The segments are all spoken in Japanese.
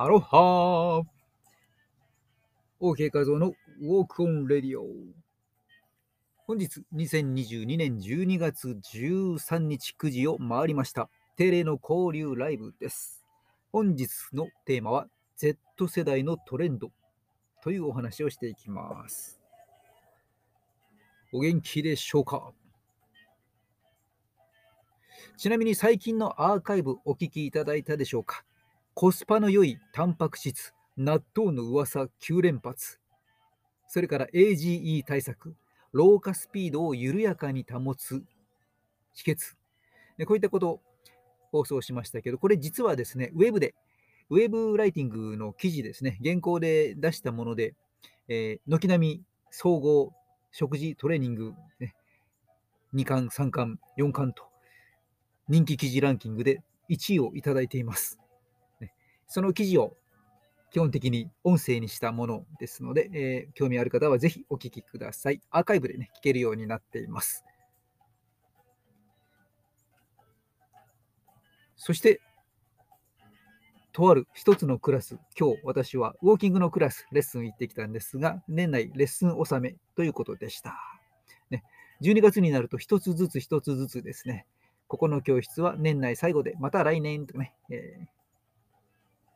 アロハー !OK 画像のウォークオンレディオ。本日2022年12月13日9時を回りました。定例の交流ライブです。本日のテーマは Z 世代のトレンドというお話をしていきます。お元気でしょうか？ちなみに最近のアーカイブお聞きいただいたでしょうか？コスパの良いタンパク質、納豆の噂9連発、それから AGE 対策、老化スピードを緩やかに保つ秘訣、こういったことを放送しましたけど、これ実はですね、ウェブで、ウェブライティングの記事ですね、原稿で出したもので、えー軒並み総合食事トレーニング、ね、2巻、3巻、4巻と人気記事ランキングで1位をいただいています。その記事を基本的に音声にしたものですので、えー興味ある方はぜひお聞きください。アーカイブでね、聞けるようになっています。そして、とある一つのクラス、今日私はウォーキングのクラス、レッスン行ってきたんですが、年内レッスン納めということでした。ね、12月になると一つずつ一つずつですね、ここの教室は年内最後で、また来年とね、えー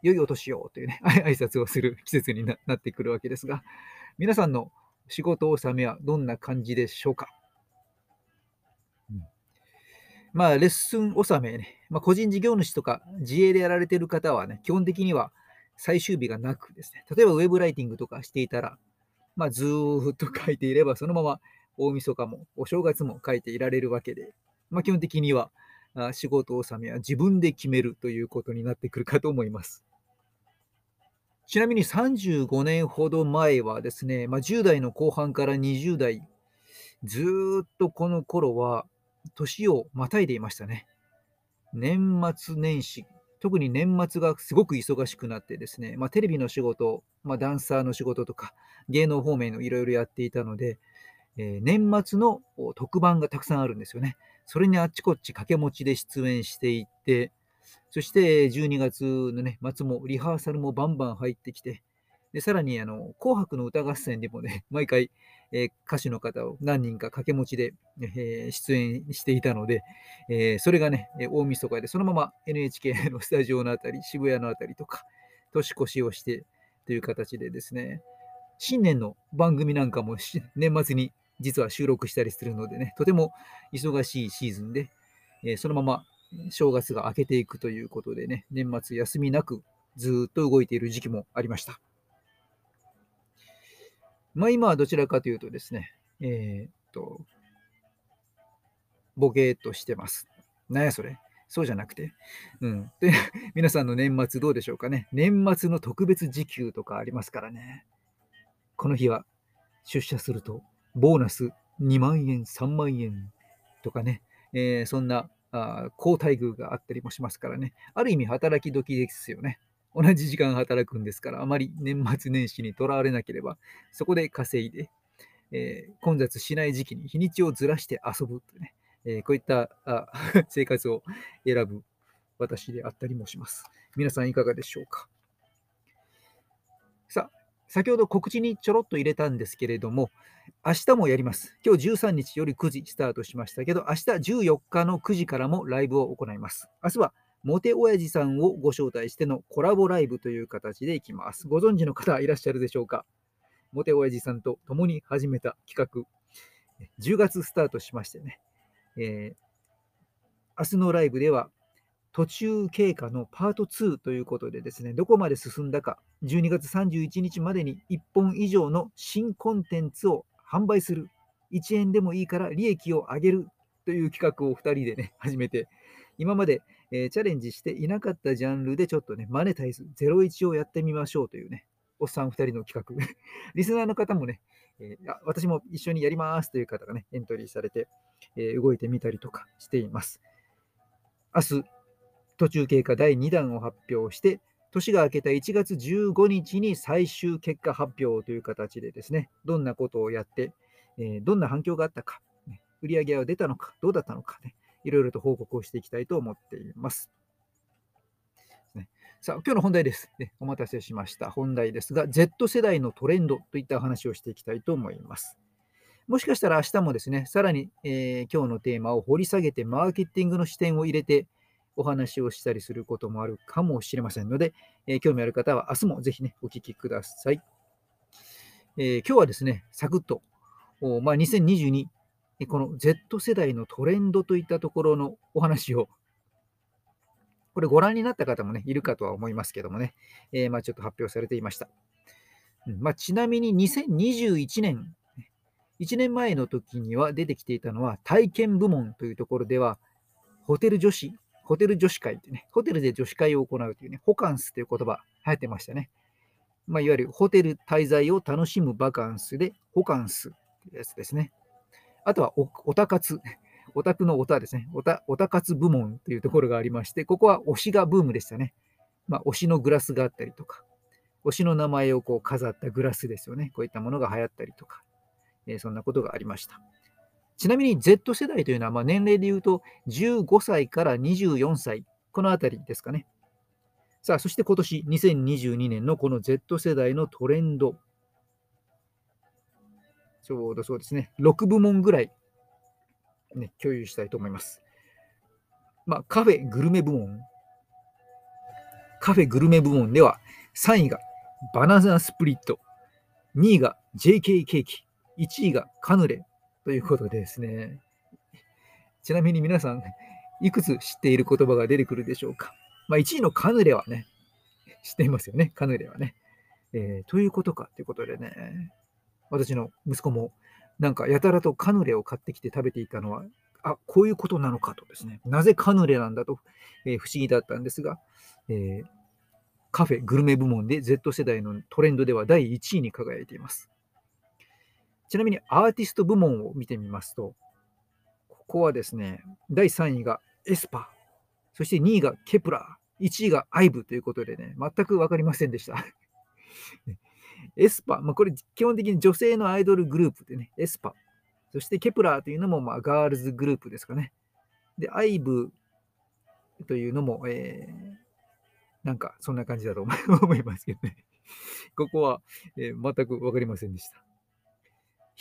良いお年をというね、挨拶をする季節になってくるわけですが、皆さんの仕事納めはどんな感じでしょうか？うんまあ、レッスン納めね、まあ、個人事業主とか自営でやられている方はね、基本的には最終日がなくですね、例えばウェブライティングとかしていたら、まあ、ずーっと書いていれば、そのまま大晦日もお正月も書いていられるわけで、まあ、基本的には仕事納めは自分で決めるということになってくるかと思います。ちなみに35年ほど前はですね、まあ、10代の後半から20代、ずっとこの頃は年をまたいでいましたね。年末年始、特に年末がすごく忙しくなってですね、まあ、テレビの仕事、まあ、ダンサーの仕事とか、芸能方面のいろいろやっていたので、えー年末の特番がたくさんあるんですよね。それにあっちこっち掛け持ちで出演していて、そして12月のね、末もリハーサルもバンバン入ってきて、でさらにあの紅白の歌合戦でもね、毎回、えー歌手の方を何人か掛け持ちで、えー出演していたので、えーそれがね、大晦日でそのまま NHK のスタジオのあたり、渋谷のあたりとか、年越しをしてという形でですね、新年の番組なんかも年末に実は収録したりするのでね、とても忙しいシーズンで、えそのまま正月が明けていくということでね、年末休みなくずっと動いている時期もありました。まあ今はどちらかというとですね、えーっと、ボケーっとしてます。なんやそれ？そうじゃなくて。うん。で、皆さんの年末どうでしょうかね？年末の特別時給とかありますからね。この日は出社するとボーナス2万円、3万円とかね、えーそんなあー高待遇があったりもしますからね。ある意味働き時ですよね。同じ時間働くんですから、あまり年末年始にとらわれなければ、そこで稼いで、えー混雑しない時期に日にちをずらして遊ぶというね、えーこういったあ 生活を選ぶ私であったりもします。皆さんいかがでしょうかさあ、先ほど告知にちょろっと入れたんですけれども、明日もやります。今日13日より9時スタートしましたけど、明日14日の9時からもライブを行います。明日はモテ親父さんをご招待してのコラボライブという形でいきます。ご存知の方いらっしゃるでしょうか？モテ親父さんと共に始めた企画、10月スタートしましてね、えー明日のライブでは途中経過のパート2ということでですね、どこまで進んだか、12月31日までに1本以上の新コンテンツを販売する。1円でもいいから利益を上げるという企画を2人でね、始めて、今まで、えーチャレンジしていなかったジャンルでちょっとね、マネタイズ01をやってみましょうというね、おっさん2人の企画。リスナーの方もね、えー私も一緒にやりますという方がね、エントリーされて、えー動いてみたりとかしています。明日、途中経過第2弾を発表して、年が明けた1月15日に最終結果発表という形でですね、どんなことをやって、えどんな反響があったか、ね売り上げは出たのか、どうだったのかね、いろいろと報告をしていきたいと思っています。さあ、今日の本題です、お待たせしました。本題ですが、Z 世代のトレンドといった話をしていきたいと思います。もしかしたら明日もですね、さらに、えー、今日のテーマを掘り下げて、マーケティングの視点を入れてお話をしたりすることもあるかもしれませんので、えー、興味ある方は明日もぜひね、お聞きください。えー、今日はですね、サクッと、まあ、2022、この Z 世代のトレンドといったところのお話をこれご覧になった方もね、いるかとは思いますけどもね、えー、まあ、ちょっと発表されていました。まあ、ちなみに2021年、1年前の時には出てきていたのは体験部門というところでは、ホテル女子、ホテル女子会ってね、ホテルで女子会を行うというね、ホカンスという言葉流行ってましたね。まあ、いわゆるホテル滞在を楽しむバカンスで、ホカンスというやつですね。あとはお、おたかつ。オタクのオタですね。オタ、オタ活部門というところがありまして、ここは推しがブームでしたね。まあ、推しのグラスがあったりとか、推しの名前をこう飾ったグラスですよね。こういったものが流行ったりとか、えー、そんなことがありました。ちなみに Z 世代というのは、まあ、年齢で言うと15歳から24歳、このあたりですかね。さあ、そして今年2022年のこの Z 世代のトレンド。ちょうどそうですね。6部門ぐらいね、共有したいと思います。まあ、カフェグルメ部門。カフェグルメ部門では、3位がバナナスプリット、2位が JK ケーキ、1位がカヌレということでですね。ちなみに皆さん、いくつ知っている言葉が出てくるでしょうか？まあ、1位のカヌレはね、知っていますよね、カヌレはね。えー、どういうことかということでね、私の息子もなんかやたらとカヌレを買ってきて食べていたのは、あ、こういうことなのかとですね、なぜカヌレなんだと、えー、不思議だったんですが、えー、カフェ、グルメ部門で Z 世代のトレンドでは第1位に輝いています。ちなみにアーティスト部門を見てみますと、ここはですね、第3位がエスパー、そして2位がケプラー、1位がアイブということでね、全く分かりませんでした。エスパー、まあ、これ基本的に女性のアイドルグループでね、エスパー。そしてケプラーというのもまあガールズグループですかね。で、アイブというのも、えー、なんかそんな感じだと思いますけどね。ここは、えー、全く分かりませんでした。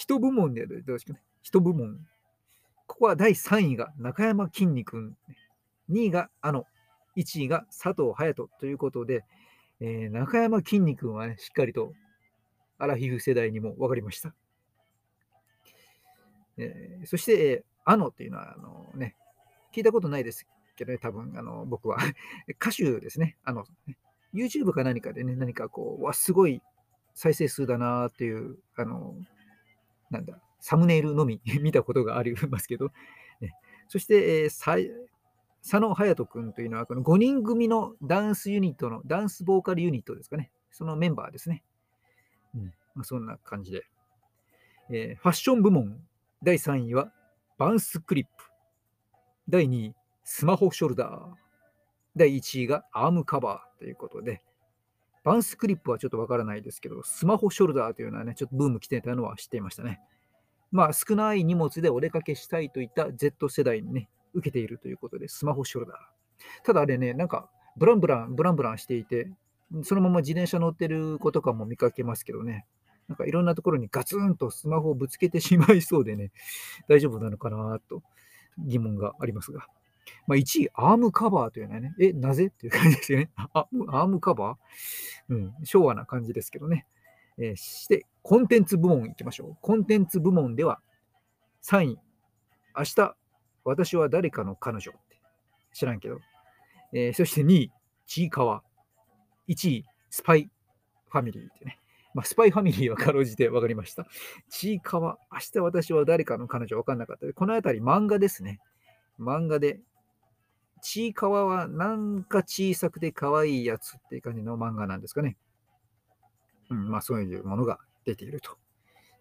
人部門でどうですかね。人部門。ここは第3位が中山きんに君、2位があの、1位が佐藤隼人ということで、えー、中山きんに君はね、しっかりとアラフィフ世代にも分かりました。えー、そして、えー、あのっていうのは、あのね、聞いたことないですけどね、多分あの僕は 歌手ですね。あの、YouTube か何かでね、何かこう、わ、すごい再生数だなっていう、あの、なんだ、サムネイルのみ 見たことがありますけど、ね、そして、えー、佐野隼人君というのは、この5人組のダンスユニットの、ダンスボーカルユニットですかね。そのメンバーですね。うんまあ、そんな感じで、えー、ファッション部門第3位はバンスクリップ。第2位、スマホショルダー。第1位がアームカバーということで、バンスクリップはちょっとわからないですけど、スマホショルダーというのはね、ちょっとブーム来てたのは知っていましたね。まあ、少ない荷物でお出かけしたいといった Z 世代にね、受けているということで、スマホショルダー。ただあれね、なんか、ブランブラン、ブランブランしていて、そのまま自転車乗ってる子とかも見かけますけどね、なんかいろんなところにガツンとスマホをぶつけてしまいそうでね、大丈夫なのかなと疑問がありますが。まあ、1位、アームカバーというのはね、え、なぜ？っていう感じですよね。アームカバー？うん、昭和な感じですけどね。えー、して、コンテンツ部門いきましょう。コンテンツ部門では、3位、明日、私は誰かの彼女知らんけど。えー、そして2位、ちいかわ。1位、スパイファミリーってね。まあ、スパイファミリーはかろうじて分かりました。ちいかわ、明日私は誰かの彼女？分かんなかったこのあたり漫画ですね。漫画で、ちいかわはなんか小さくて可愛いやつっていう感じの漫画なんですかね。うん、まあそういうものが出ていると。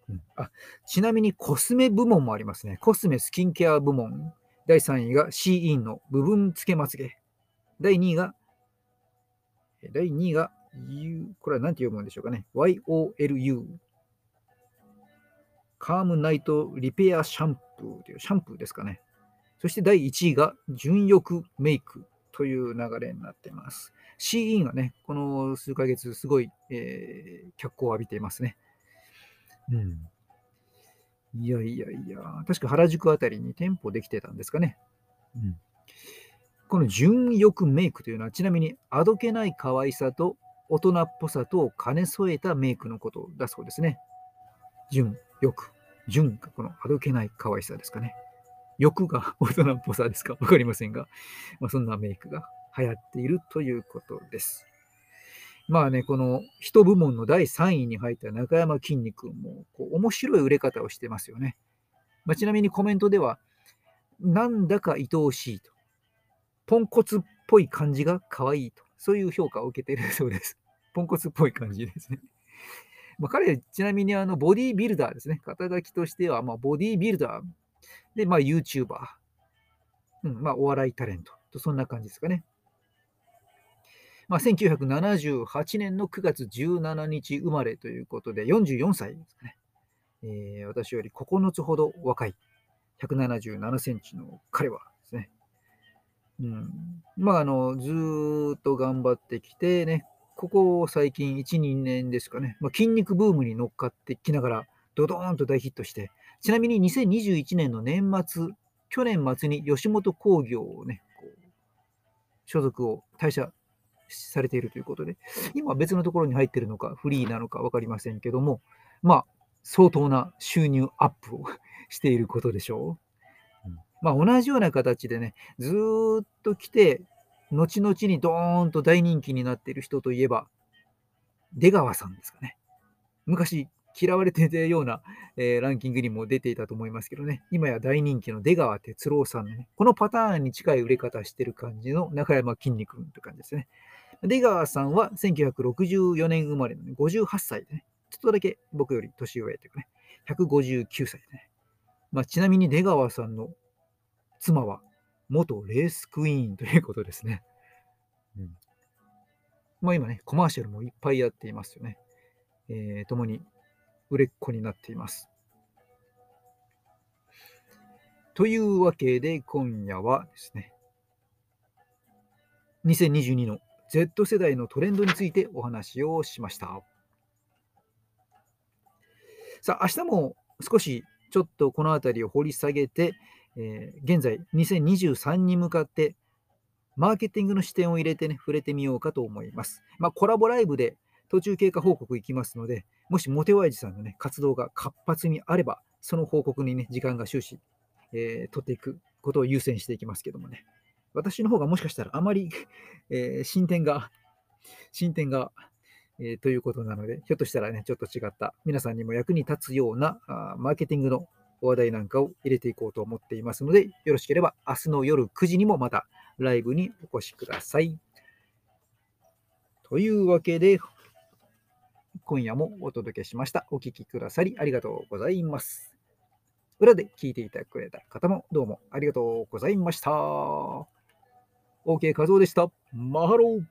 うん、あちなみにコスメ部門もありますね。コスメスキンケア部門。第3位がシーインの部分付けまつげ。第2位が第2位が U、これは何て読むんでしょうかね。YOLU。カームナイトリペアシャンプーというシャンプーですかね。そして第1位が純欲メイクという流れになっています。シーインがね、この数ヶ月、すごい、えー、脚光を浴びていますね。うん。いやいやいや、確か原宿あたりに店舗できてたんですかね。うん。この純欲メイクというのは、ちなみに、あどけない可愛さと大人っぽさとを兼ね添えたメイクのことだそうですね。純欲。純がこのあどけない可愛さですかね。欲が大人っぽさですか？わかりませんが、まあ、そんなメイクが流行っているということです。まあね、この人部門の第3位に入った中山きんに君もこう面白い売れ方をしてますよね。まあ、ちなみにコメントでは、なんだか愛おしいと。ポンコツっぽい感じが可愛いと。そういう評価を受けているそうです。ポンコツっぽい感じですね。まあ、彼、ちなみにあのボディービルダーですね。肩書きとしては、ま、ボディービルダーで、まあ、YouTuber、うんまあ、お笑いタレントと、そんな感じですかね。まあ、1978年の9月17日生まれということで、44歳ですかね。えー、私より9つほど若い、177センチの彼はですね。うん、まあ、あの、ずっと頑張ってきてね、ここ最近1、2年ですかね、まあ、筋肉ブームに乗っかってきながら、ドドーンと大ヒットして、ちなみに2021年の年末、去年末に吉本興業をね、こう所属を退社されているということで、今別のところに入っているのか、フリーなのか分かりませんけども、まあ、相当な収入アップを していることでしょう。うん、まあ、同じような形でね、ずっと来て、後々にドーンと大人気になっている人といえば、出川さんですかね。昔嫌われていたような、えー、ランキングにも出ていたと思いますけどね、今や大人気の出川哲朗さんのね、このパターンに近い売れ方してる感じの中山きんに君という感じですね。出川さんは1964年生まれの、ね、58歳でね、ちょっとだけ僕より年上というかね、159歳でね。まあ、ちなみに出川さんの妻は元レースクイーンということですね。うん、まあ今ね、コマーシャルもいっぱいやっていますよね。えー、共に売れっ子になっています。というわけで今夜はですね、2022の Z 世代のトレンドについてお話をしました。さあ、明日も少しちょっとこの辺りを掘り下げて、えー、現在2023に向かってマーケティングの視点を入れてね、触れてみようかと思います。まあ、コラボライブで途中経過報告いきますので、もしモテワイジさんのね、活動が活発にあれば、その報告にね、時間が終始、えー、取っていくことを優先していきますけどもね。私の方がもしかしたらあまり、えー、進展が、進展が、えー、ということなので、ひょっとしたらね、ちょっと違った、皆さんにも役に立つようなあマーケティングの話題なんかを入れていこうと思っていますので、よろしければ明日の夜9時にもまたライブにお越しください。というわけで、今夜もお届けしました。お聴きくださりありがとうございます。裏で聞いていたくれた方もどうもありがとうございました。OK 画像でした。マハロー